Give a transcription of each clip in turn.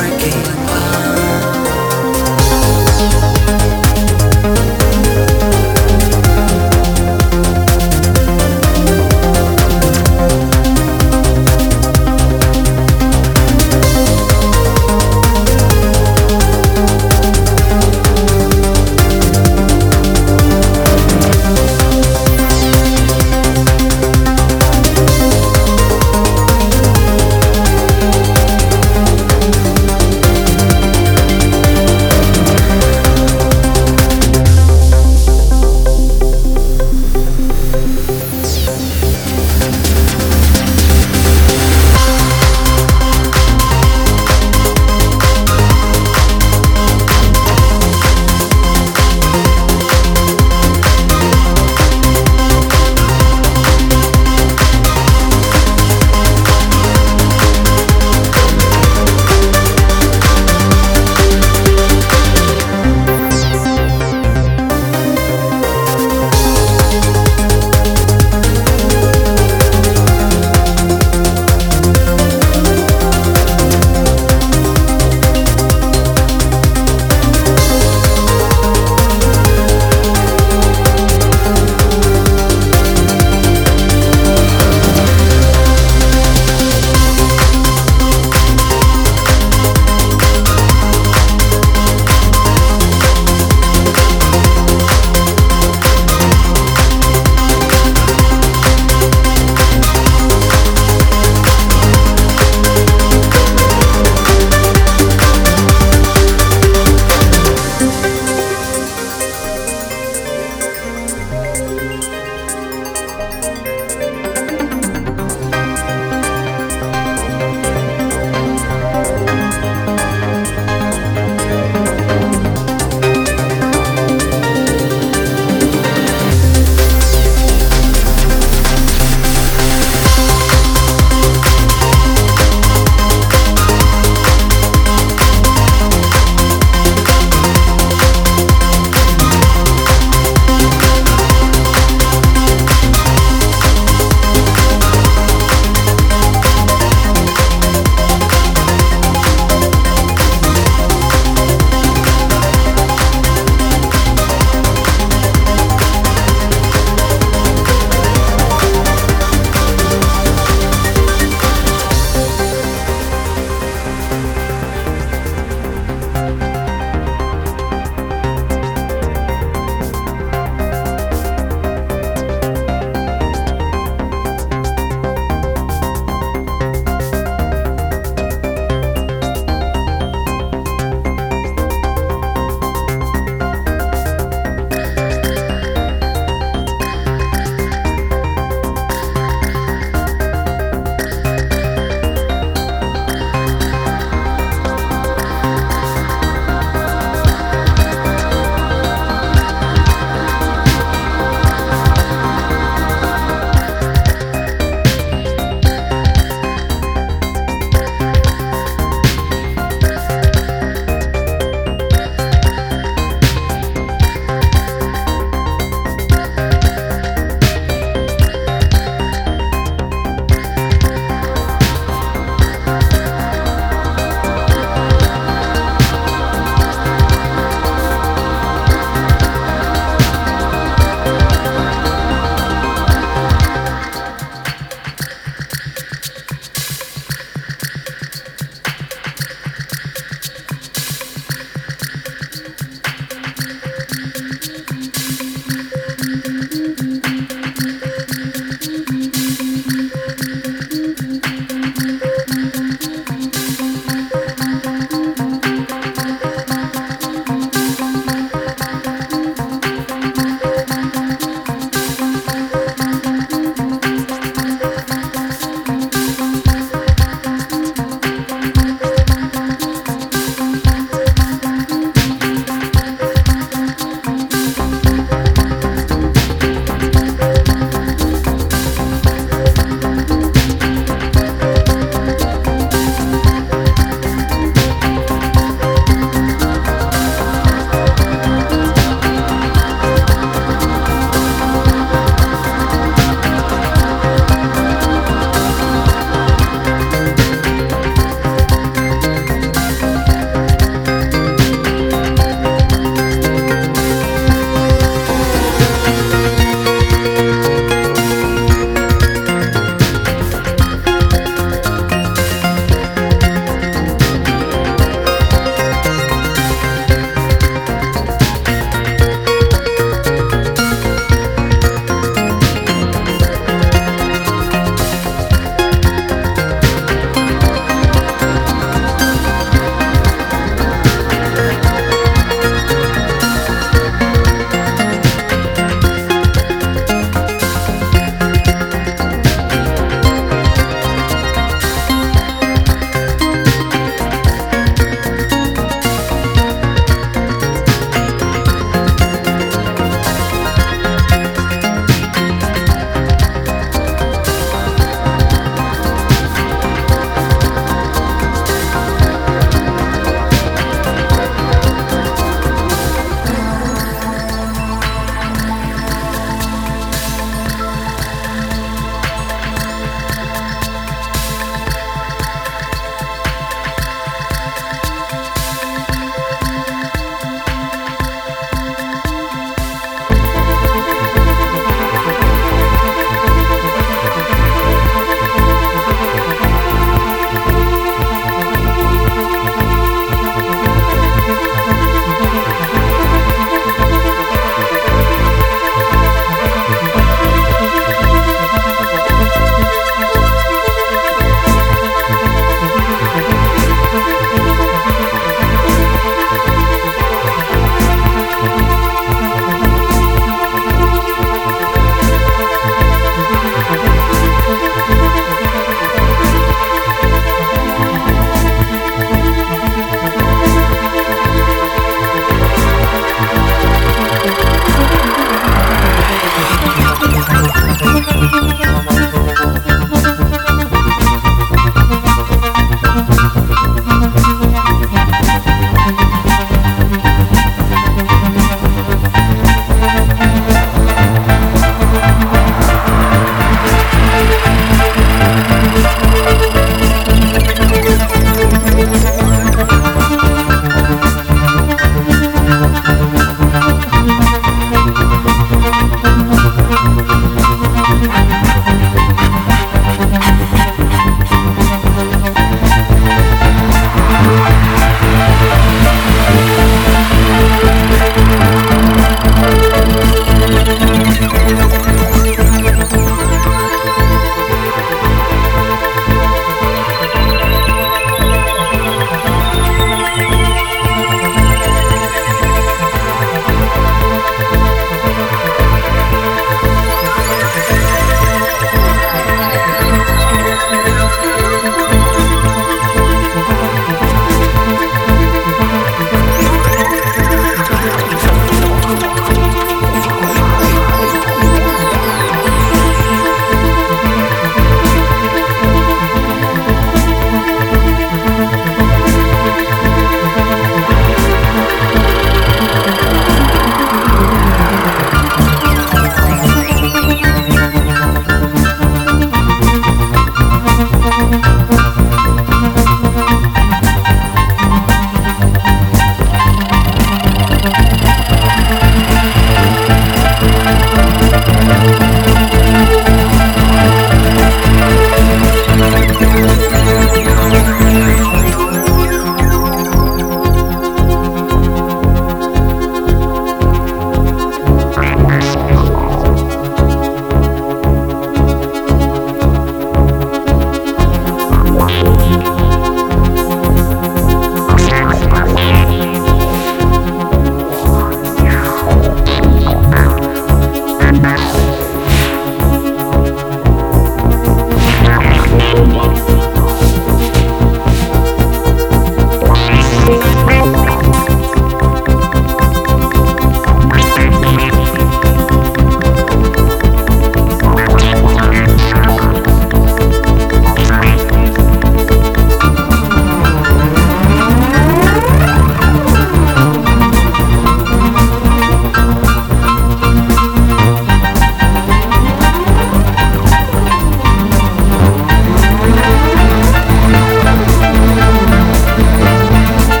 working.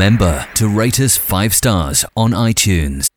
Remember to rate us five stars on iTunes.